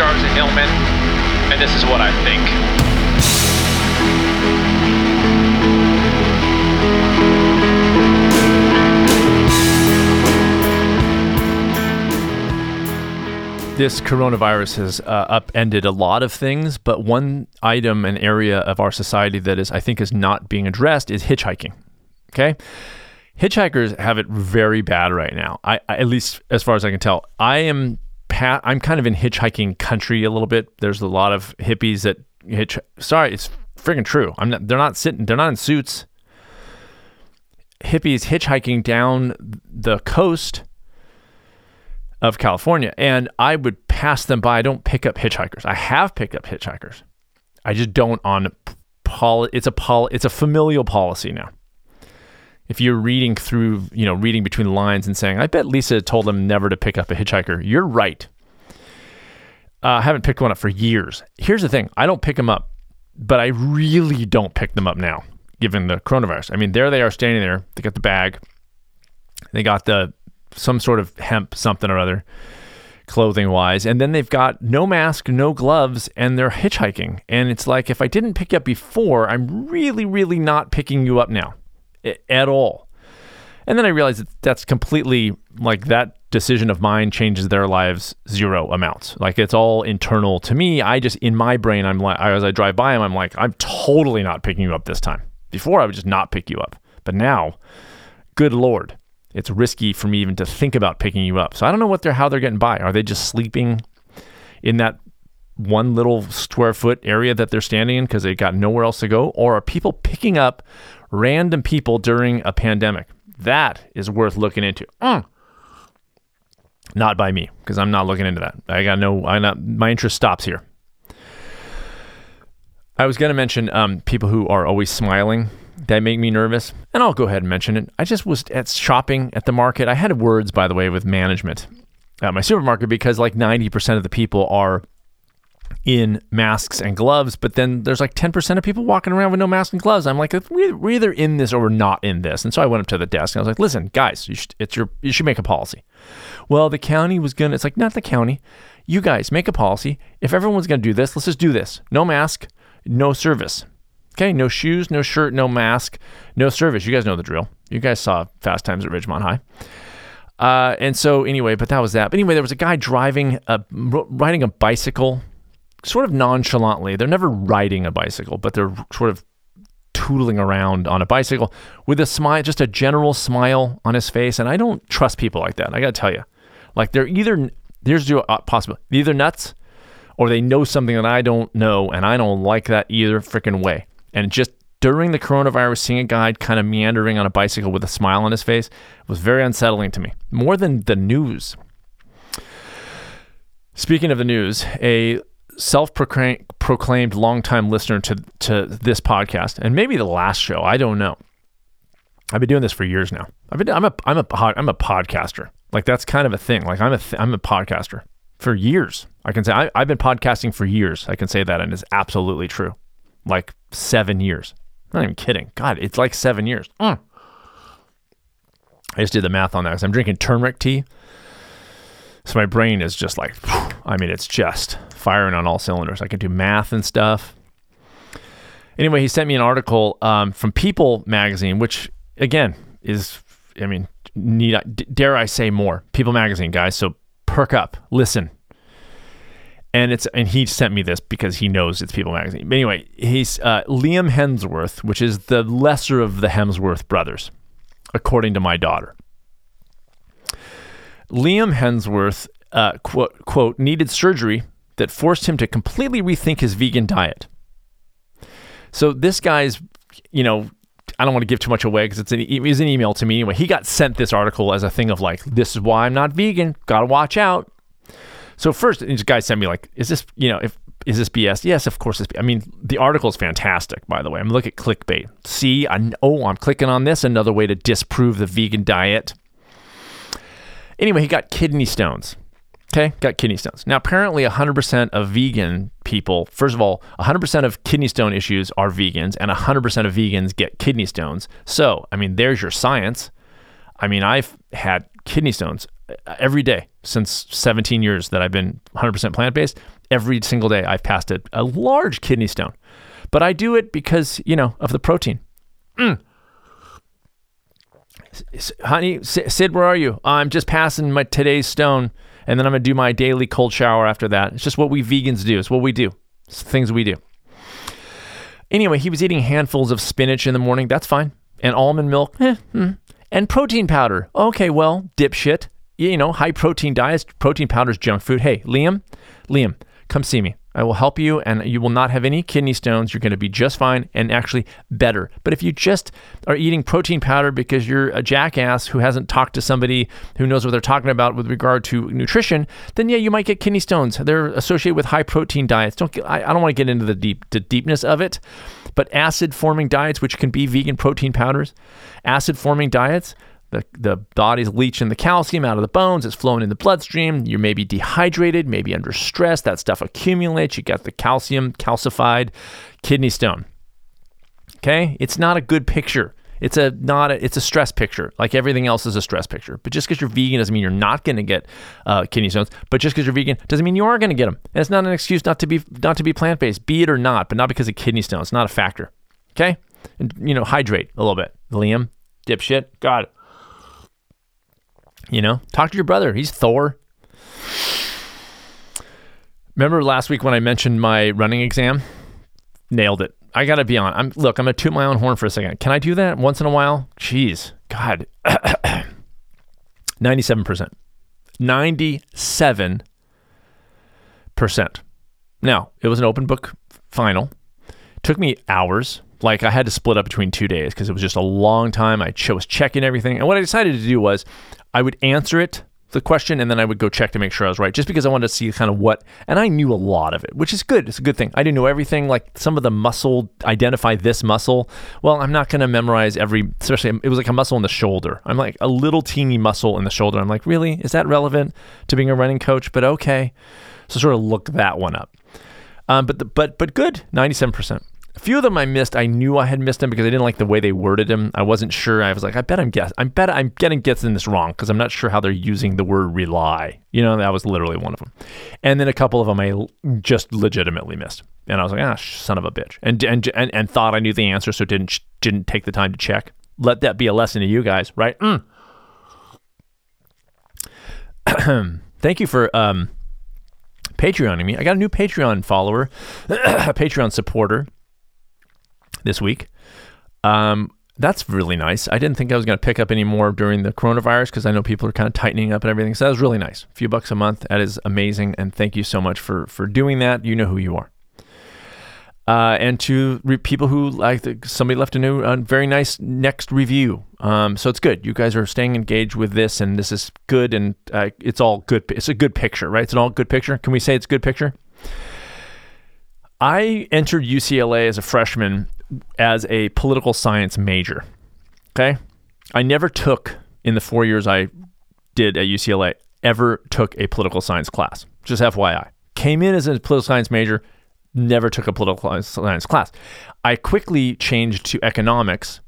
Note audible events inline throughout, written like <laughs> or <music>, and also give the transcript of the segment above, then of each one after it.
I'm Sid Hillman, and this is what I think. This coronavirus has uh, upended a lot of things, but one item, an area of our society that is, I think, is not being addressed is hitchhiking. Okay, hitchhikers have it very bad right now. I, I at least as far as I can tell, I am I'm kind of in hitchhiking country a little bit. There's a lot of hippies that hitch. Sorry, it's freaking true. I'm not. They're not sitting. They're not in suits. Hippies hitchhiking down the coast of California, and I would pass them by. I don't pick up hitchhikers. I have picked up hitchhikers. I just don't on pol. It's a pol. It's a familial policy now. If you're reading through, you know, reading between the lines and saying, "I bet Lisa told him never to pick up a hitchhiker," you're right. Uh, I haven't picked one up for years. Here's the thing: I don't pick them up, but I really don't pick them up now, given the coronavirus. I mean, there they are standing there. They got the bag. They got the some sort of hemp something or other clothing wise and then they've got no mask no gloves and they're hitchhiking and it's like if i didn't pick you up before i'm really really not picking you up now at all and then i realized that that's completely like that decision of mine changes their lives zero amounts like it's all internal to me i just in my brain i'm like as i drive by them i'm like i'm totally not picking you up this time before i would just not pick you up but now good lord it's risky for me even to think about picking you up. So I don't know what they're how they're getting by. Are they just sleeping in that one little square foot area that they're standing in because they've got nowhere else to go? Or are people picking up random people during a pandemic? That is worth looking into. Mm. Not by me because I'm not looking into that. I got no. I not. My interest stops here. I was going to mention um, people who are always smiling that make me nervous, and I'll go ahead and mention it. I just was at shopping at the market. I had words, by the way, with management at my supermarket because like 90% of the people are in masks and gloves, but then there's like 10% of people walking around with no mask and gloves. I'm like, we're either in this or we're not in this. And so I went up to the desk and I was like, listen, guys, you should, it's your, you should make a policy. Well, the county was going to, it's like, not the county. You guys make a policy. If everyone's going to do this, let's just do this. No mask, no service. Okay, no shoes, no shirt, no mask, no service. You guys know the drill. You guys saw Fast Times at Ridgemont High. Uh, and so anyway, but that was that. But anyway, there was a guy driving a riding a bicycle, sort of nonchalantly. They're never riding a bicycle, but they're sort of tootling around on a bicycle with a smile, just a general smile on his face. And I don't trust people like that. I got to tell you, like they're either there's your uh, possible either nuts or they know something that I don't know, and I don't like that either freaking way. And just during the coronavirus, seeing a guy kind of meandering on a bicycle with a smile on his face was very unsettling to me, more than the news. Speaking of the news, a self proclaimed longtime listener to, to this podcast, and maybe the last show, I don't know. I've been doing this for years now. I've been, I'm a, I'm a, I'm a podcaster. Like that's kind of a thing. Like I'm a, th- I'm a podcaster for years. I can say I, I've been podcasting for years. I can say that, and it's absolutely true like seven years. I'm not even kidding. God, it's like seven years. Mm. I just did the math on that because I'm drinking turmeric tea. So my brain is just like, I mean, it's just firing on all cylinders. I can do math and stuff. Anyway, he sent me an article um, from People magazine, which again is, I mean, need dare I say more? People magazine, guys. So perk up, listen, and it's and he sent me this because he knows it's People Magazine. But anyway, he's uh, Liam Hemsworth, which is the lesser of the Hemsworth brothers, according to my daughter. Liam Hemsworth uh, quote quote needed surgery that forced him to completely rethink his vegan diet. So this guy's, you know, I don't want to give too much away because it's an, it was an email to me anyway. He got sent this article as a thing of like, this is why I'm not vegan. Got to watch out. So first, this guy sent me like, is this you know if is this BS? Yes, of course it's. I mean, the article is fantastic, by the way. I'm looking at clickbait. See, I oh, I'm clicking on this. Another way to disprove the vegan diet. Anyway, he got kidney stones. Okay, got kidney stones. Now, apparently, 100% of vegan people, first of all, 100% of kidney stone issues are vegans, and 100% of vegans get kidney stones. So, I mean, there's your science. I mean, I've had kidney stones uh, every day since 17 years that I've been 100% plant based. Every single day I've passed a, a large kidney stone, but I do it because you know of the protein. Mm. Honey, Sid, where are you? I'm just passing my today's stone, and then I'm gonna do my daily cold shower after that. It's just what we vegans do. It's what we do. It's things we do. Anyway, he was eating handfuls of spinach in the morning. That's fine. And almond milk. Eh, hmm. And protein powder. Okay, well, dipshit. You know, high protein diets, protein powder is junk food. Hey, Liam, Liam, come see me. I will help you and you will not have any kidney stones. You're going to be just fine and actually better. But if you just are eating protein powder because you're a jackass who hasn't talked to somebody who knows what they're talking about with regard to nutrition, then yeah, you might get kidney stones. They're associated with high protein diets. Don't get, I, I don't want to get into the deep the deepness of it, but acid forming diets, which can be vegan protein powders, acid forming diets, the, the body's leaching the calcium out of the bones. It's flowing in the bloodstream. You may be dehydrated, maybe under stress. That stuff accumulates. You get the calcium calcified kidney stone. Okay, it's not a good picture. It's a not a, it's a stress picture. Like everything else is a stress picture. But just because you're vegan doesn't mean you're not going to get uh, kidney stones. But just because you're vegan doesn't mean you are going to get them. And it's not an excuse not to be not to be plant based. Be it or not, but not because of kidney stones. It's not a factor. Okay, and you know hydrate a little bit. Liam, dipshit. God, you know, talk to your brother. He's Thor. Remember last week when I mentioned my running exam? Nailed it. I gotta be on. I'm look. I'm gonna toot my own horn for a second. Can I do that once in a while? Jeez, God. <coughs> Ninety-seven percent. Ninety-seven percent. Now it was an open book final. Took me hours like I had to split up between two days because it was just a long time. I was checking everything, and what I decided to do was I would answer it the question and then I would go check to make sure I was right, just because I wanted to see kind of what. And I knew a lot of it, which is good. It's a good thing. I didn't know everything. Like some of the muscle, identify this muscle. Well, I'm not going to memorize every. Especially, it was like a muscle in the shoulder. I'm like a little teeny muscle in the shoulder. I'm like, really, is that relevant to being a running coach? But okay, so sort of look that one up. Um, but the, but but good, 97 percent. A few of them I missed. I knew I had missed them because I didn't like the way they worded them. I wasn't sure. I was like, I bet I'm guess. I bet I'm getting guessing this wrong because I'm not sure how they're using the word rely. You know, that was literally one of them. And then a couple of them I just legitimately missed. And I was like, ah, son of a bitch, and and and, and thought I knew the answer, so didn't didn't take the time to check. Let that be a lesson to you guys, right? Mm. <clears throat> Thank you for um, Patreoning me. I got a new Patreon follower, a <clears throat> Patreon supporter this week. Um, that's really nice. I didn't think I was going to pick up any more during the coronavirus because I know people are kind of tightening up and everything. So that was really nice. A few bucks a month. That is amazing. And thank you so much for for doing that. You know who you are. Uh, and to re- people who like somebody left a new, uh, very nice next review. Um, so it's good. You guys are staying engaged with this, and this is good. And uh, it's all good. It's a good picture, right? It's an all good picture. Can we say it's a good picture? I entered UCLA as a freshman as a political science major. Okay. I never took, in the four years I did at UCLA, ever took a political science class. Just FYI. Came in as a political science major, never took a political science class. I quickly changed to economics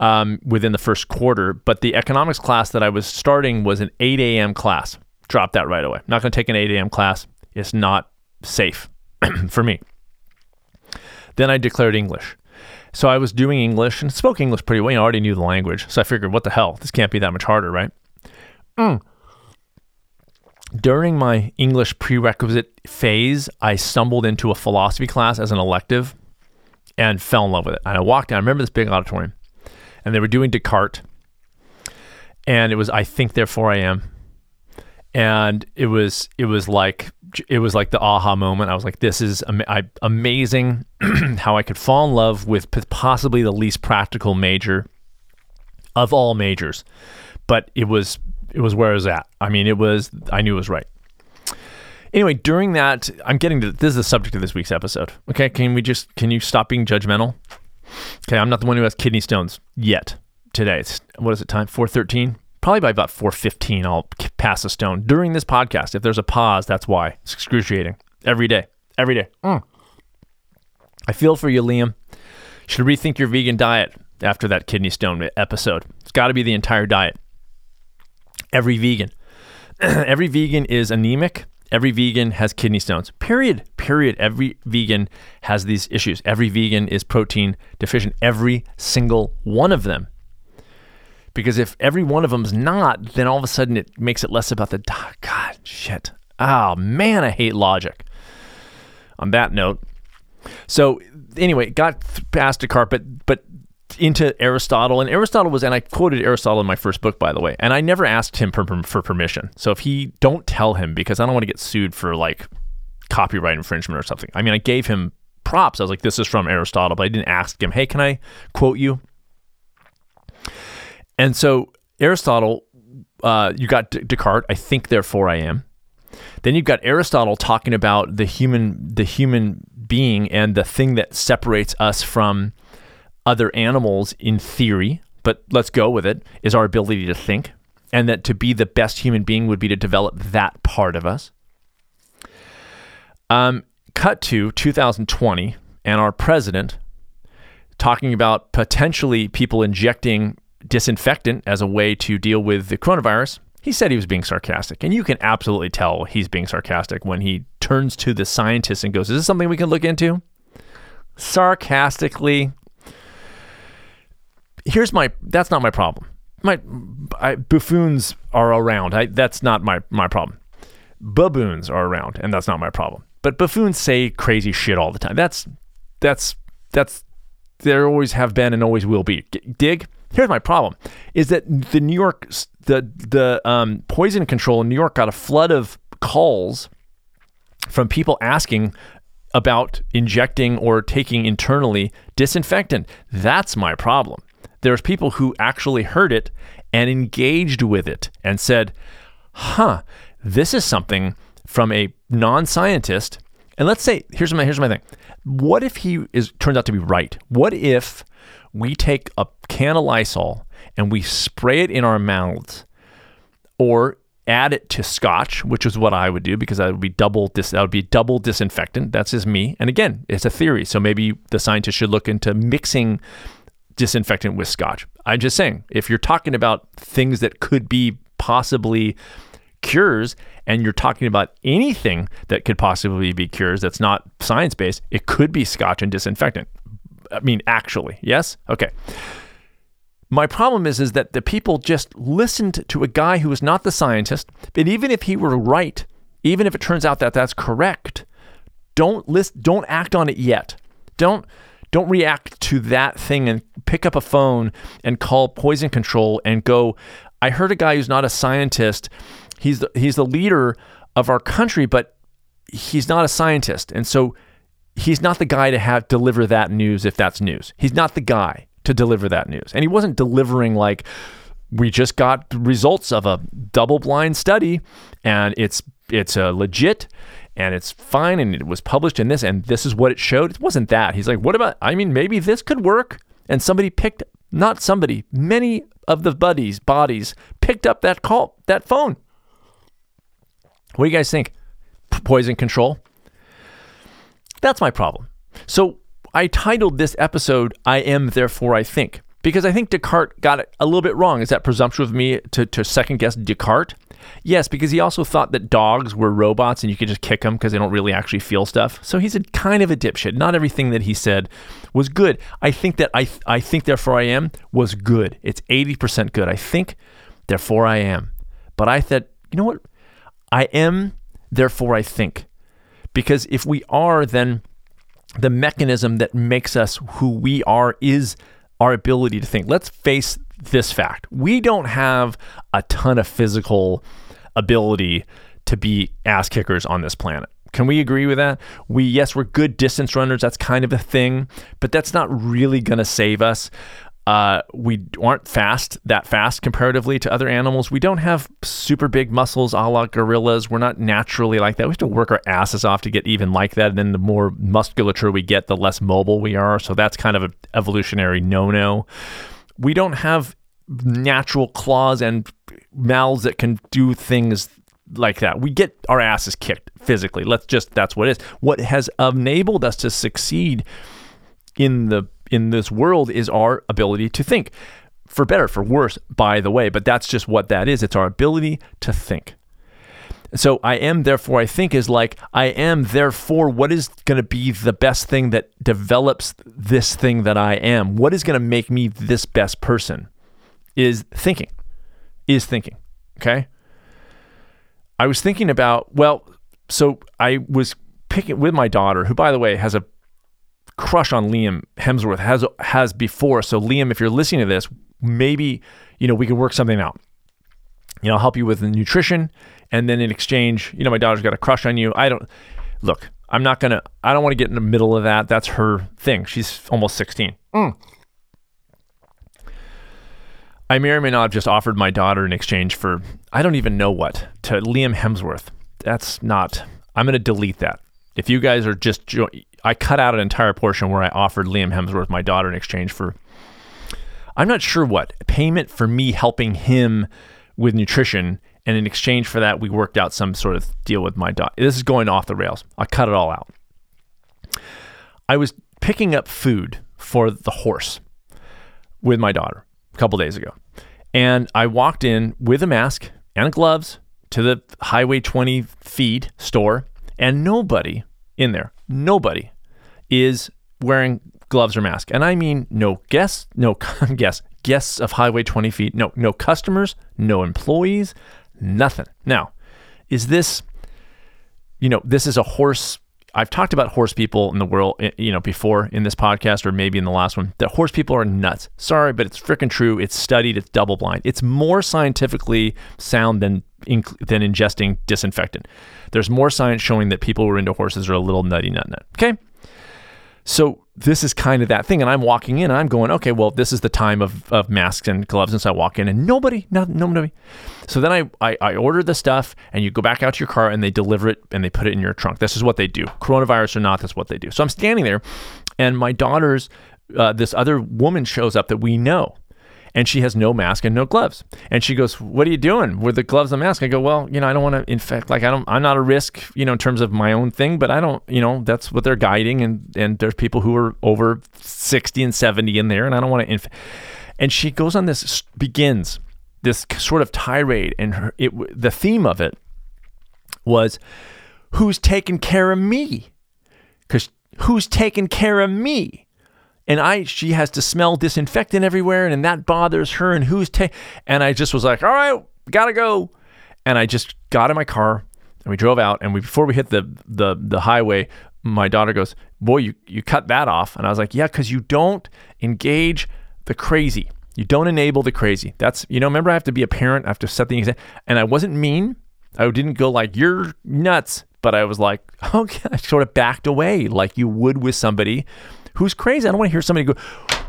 um, within the first quarter, but the economics class that I was starting was an 8 a.m. class. Drop that right away. Not going to take an 8 a.m. class. It's not safe <clears throat> for me. Then I declared English. So I was doing English and spoke English pretty well. I already knew the language. So I figured, what the hell? This can't be that much harder, right? Mm. During my English prerequisite phase, I stumbled into a philosophy class as an elective and fell in love with it. And I walked in, I remember this big auditorium, and they were doing Descartes. And it was, I think, therefore I am. And it was, it was like it was like the aha moment. I was like, this is am- I, amazing <clears throat> how I could fall in love with possibly the least practical major of all majors. But it was it was where I was at. I mean, it was I knew it was right. Anyway, during that, I'm getting to this is the subject of this week's episode. Okay, can we just can you stop being judgmental? Okay, I'm not the one who has kidney stones yet. Today, it's what is it time? 413 probably by about 415 i'll pass a stone during this podcast if there's a pause that's why it's excruciating every day every day mm. i feel for you liam should rethink your vegan diet after that kidney stone episode it's got to be the entire diet every vegan <clears throat> every vegan is anemic. Every vegan has kidney stones. Period. Period. Every vegan has these issues. Every vegan is protein deficient. Every single one of them. Because if every one of them's not, then all of a sudden it makes it less about the God shit. Oh man, I hate logic. On that note, so anyway, got past Descartes, but but into Aristotle, and Aristotle was, and I quoted Aristotle in my first book, by the way, and I never asked him for, for permission. So if he don't tell him because I don't want to get sued for like copyright infringement or something. I mean, I gave him props. I was like, this is from Aristotle, but I didn't ask him, hey, can I quote you? And so Aristotle, uh, you got Descartes. I think, therefore, I am. Then you've got Aristotle talking about the human, the human being, and the thing that separates us from other animals in theory, but let's go with it, is our ability to think. And that to be the best human being would be to develop that part of us. Um, cut to 2020, and our president talking about potentially people injecting disinfectant as a way to deal with the coronavirus. He said he was being sarcastic, and you can absolutely tell he's being sarcastic when he turns to the scientists and goes, Is this something we can look into? Sarcastically, here's my that's not my problem. My I, buffoons are around. I, that's not my my problem. Baboons are around, and that's not my problem. But buffoons say crazy shit all the time. That's that's that's there always have been and always will be. Dig. Here's my problem: is that the New York the the um, poison control in New York got a flood of calls from people asking about injecting or taking internally disinfectant. That's my problem there's people who actually heard it and engaged with it and said, huh, this is something from a non scientist. And let's say, here's my, here's my thing. What if he is turns out to be right? What if we take a can of Lysol and we spray it in our mouths or add it to scotch, which is what I would do because that would be double dis- that would be double disinfectant. That's just me. And again, it's a theory. So maybe the scientists should look into mixing disinfectant with scotch. I'm just saying, if you're talking about things that could be possibly cures and you're talking about anything that could possibly be cures that's not science based, it could be scotch and disinfectant. I mean, actually, yes? Okay. My problem is, is that the people just listened to a guy who was not the scientist, but even if he were right, even if it turns out that that's correct, don't list, don't act on it yet. Don't don't react to that thing and pick up a phone and call poison control and go, I heard a guy who's not a scientist. He's the, he's the leader of our country, but he's not a scientist. And so he's not the guy to have deliver that news if that's news. He's not the guy to deliver that news. And he wasn't delivering like we just got results of a double blind study and it's it's a legit and it's fine and it was published in this and this is what it showed. It wasn't that. He's like, what about, I mean, maybe this could work. And somebody picked, not somebody, many of the buddies, bodies picked up that call, that phone. What do you guys think? Poison control? That's my problem. So I titled this episode, I Am, Therefore I Think, because I think Descartes got it a little bit wrong. Is that presumptuous of me to, to second guess Descartes? Yes, because he also thought that dogs were robots and you could just kick them because they don't really actually feel stuff. So he's a kind of a dipshit. Not everything that he said was good. I think that I I think therefore I am was good. It's 80% good. I think therefore I am. But I thought, you know what? I am therefore I think. Because if we are then the mechanism that makes us who we are is our ability to think. Let's face this fact. We don't have a ton of physical ability to be ass kickers on this planet. Can we agree with that? We yes, we're good distance runners. That's kind of a thing, but that's not really going to save us. Uh, we aren't fast that fast comparatively to other animals. We don't have super big muscles a la gorillas. We're not naturally like that. We have to work our asses off to get even like that. And then the more musculature we get, the less mobile we are. So that's kind of an evolutionary no no we don't have natural claws and mouths that can do things like that. We get our asses kicked physically. Let's just that's what it is. What has enabled us to succeed in the in this world is our ability to think. For better, for worse, by the way, but that's just what that is. It's our ability to think. So I am, therefore, I think is like, I am, therefore, what is going to be the best thing that develops this thing that I am? What is going to make me this best person? Is thinking, is thinking. Okay. I was thinking about, well, so I was picking with my daughter, who, by the way, has a crush on Liam Hemsworth, has, has before. So, Liam, if you're listening to this, maybe, you know, we could work something out. You know, I'll help you with the nutrition and then in exchange, you know, my daughter's got a crush on you. I don't look. I'm not gonna. I don't want to get in the middle of that. That's her thing. She's almost 16. Mm. I may or may not have just offered my daughter in exchange for I don't even know what to Liam Hemsworth. That's not. I'm gonna delete that. If you guys are just, I cut out an entire portion where I offered Liam Hemsworth my daughter in exchange for. I'm not sure what payment for me helping him with nutrition and in exchange for that, we worked out some sort of deal with my daughter. This is going off the rails. I cut it all out. I was picking up food for the horse with my daughter a couple days ago. And I walked in with a mask and gloves to the Highway 20 feed store, and nobody in there, nobody is wearing gloves or mask. And I mean no guests, no <laughs> guests, guests of Highway 20 feed, no no customers, no employees, Nothing. Now, is this, you know, this is a horse. I've talked about horse people in the world, eh, you know, before in this podcast or maybe in the last one. That horse people are nuts. Sorry, but it's freaking true. It's studied. It's double blind. It's more scientifically sound than than ingesting disinfectant. There's more science showing that people who are into horses are a little nutty nut nut. Okay, so this is kind of that thing. And I'm walking in and I'm going, okay, well, this is the time of, of masks and gloves. And so I walk in and nobody, not, nobody. So then I, I, I order the stuff and you go back out to your car and they deliver it and they put it in your trunk. This is what they do. Coronavirus or not, that's what they do. So I'm standing there and my daughter's, uh, this other woman shows up that we know and she has no mask and no gloves. And she goes, "What are you doing with the gloves and mask?" I go, "Well, you know, I don't want to infect. Like, I don't. I'm not a risk, you know, in terms of my own thing. But I don't. You know, that's what they're guiding. And and there's people who are over 60 and 70 in there, and I don't want to infect." And she goes on this begins this sort of tirade, and her it the theme of it was, "Who's taking care of me?" Because who's taking care of me? And I she has to smell disinfectant everywhere, and that bothers her. And who's ta- and I just was like, all right, gotta go. And I just got in my car and we drove out. And we before we hit the the the highway, my daughter goes, "Boy, you you cut that off." And I was like, "Yeah, because you don't engage the crazy. You don't enable the crazy. That's you know. Remember, I have to be a parent. I have to set the example. And I wasn't mean. I didn't go like you're nuts, but I was like, <laughs> okay, I sort of backed away like you would with somebody who's crazy. I don't want to hear somebody go,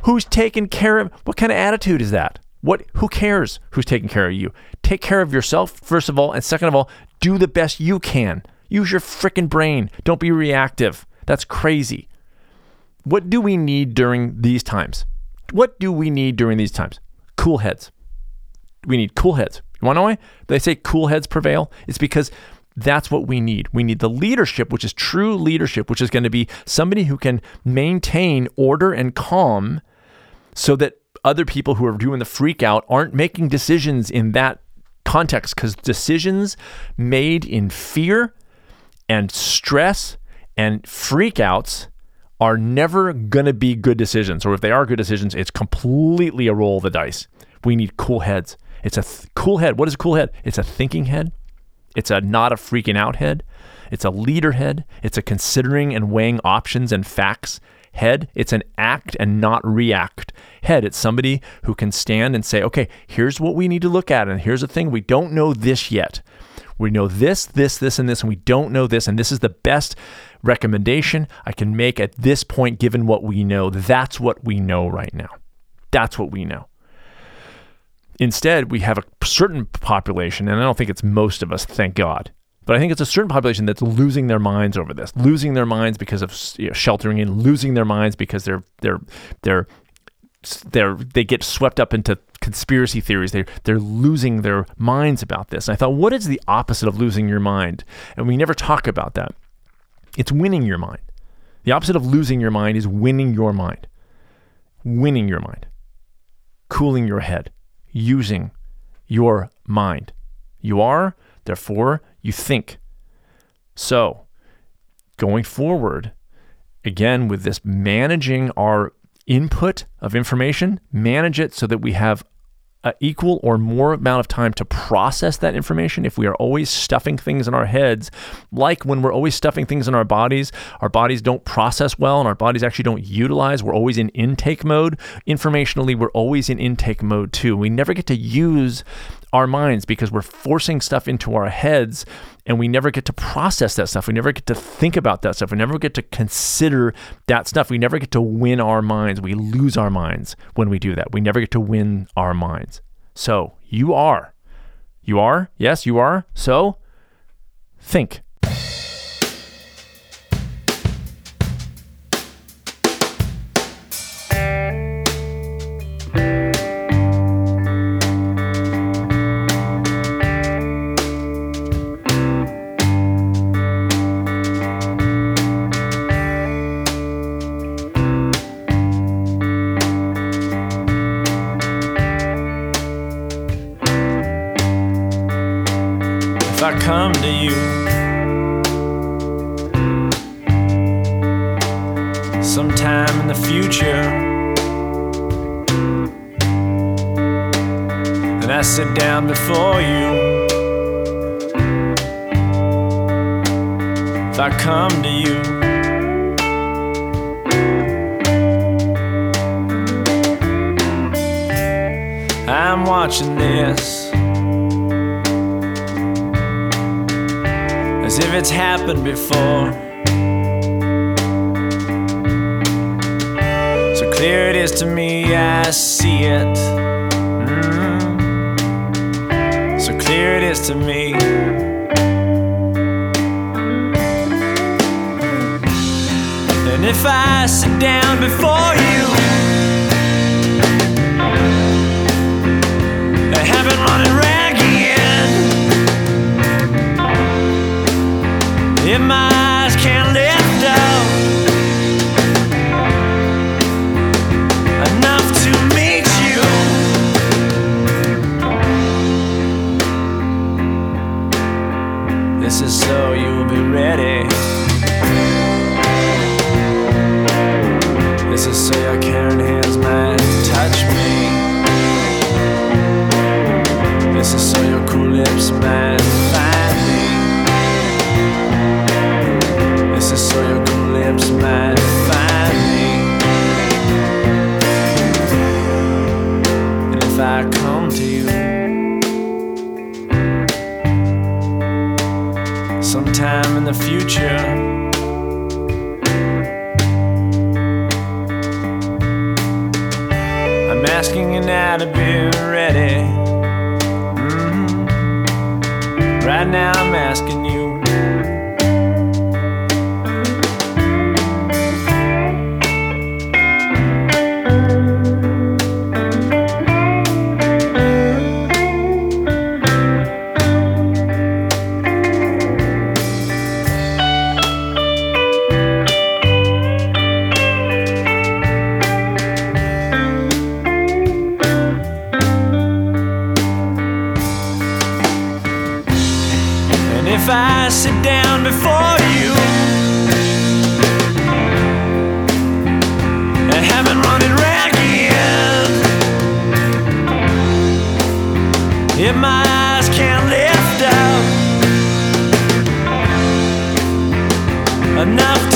who's taking care of, what kind of attitude is that? What, who cares who's taking care of you? Take care of yourself, first of all. And second of all, do the best you can. Use your freaking brain. Don't be reactive. That's crazy. What do we need during these times? What do we need during these times? Cool heads. We need cool heads. You want to know why? They say cool heads prevail. It's because that's what we need. We need the leadership, which is true leadership, which is going to be somebody who can maintain order and calm so that other people who are doing the freak out aren't making decisions in that context because decisions made in fear and stress and freakouts are never going to be good decisions. Or if they are good decisions, it's completely a roll of the dice. We need cool heads. It's a th- cool head. What is a cool head? It's a thinking head. It's a not a freaking out head. It's a leader head. It's a considering and weighing options and facts head. It's an act and not react head. It's somebody who can stand and say, okay, here's what we need to look at. And here's the thing we don't know this yet. We know this, this, this, and this, and we don't know this. And this is the best recommendation I can make at this point, given what we know. That's what we know right now. That's what we know. Instead, we have a certain population, and I don't think it's most of us, thank God, but I think it's a certain population that's losing their minds over this, losing their minds because of you know, sheltering in, losing their minds because they're they're they're they're they get swept up into conspiracy theories. They they're losing their minds about this. And I thought, what is the opposite of losing your mind? And we never talk about that. It's winning your mind. The opposite of losing your mind is winning your mind. Winning your mind. Cooling your head using your mind. You are Therefore, you think. So, going forward, again, with this managing our input of information, manage it so that we have equal or more amount of time to process that information. If we are always stuffing things in our heads, like when we're always stuffing things in our bodies, our bodies don't process well and our bodies actually don't utilize. We're always in intake mode. Informationally, we're always in intake mode too. We never get to use our minds because we're forcing stuff into our heads and we never get to process that stuff. We never get to think about that stuff. We never get to consider that stuff. We never get to win our minds. We lose our minds when we do that. We never get to win our minds. So you are. You are? Yes, you are. So think. I come to you. I'm watching this. as if it's happened before. So clear it is to me, I see it. Mm. So clear it is to me. If I sit down before you, I haven't running ragged. If my eyes can't lift up enough to meet you, this is so you'll be ready. This is so your caring hands might touch me. This is so your cool lips might find me. This is so your cool lips might find me. And if I come to you sometime in the future. Now to be ready. Mhm. Right now, I'm asking enough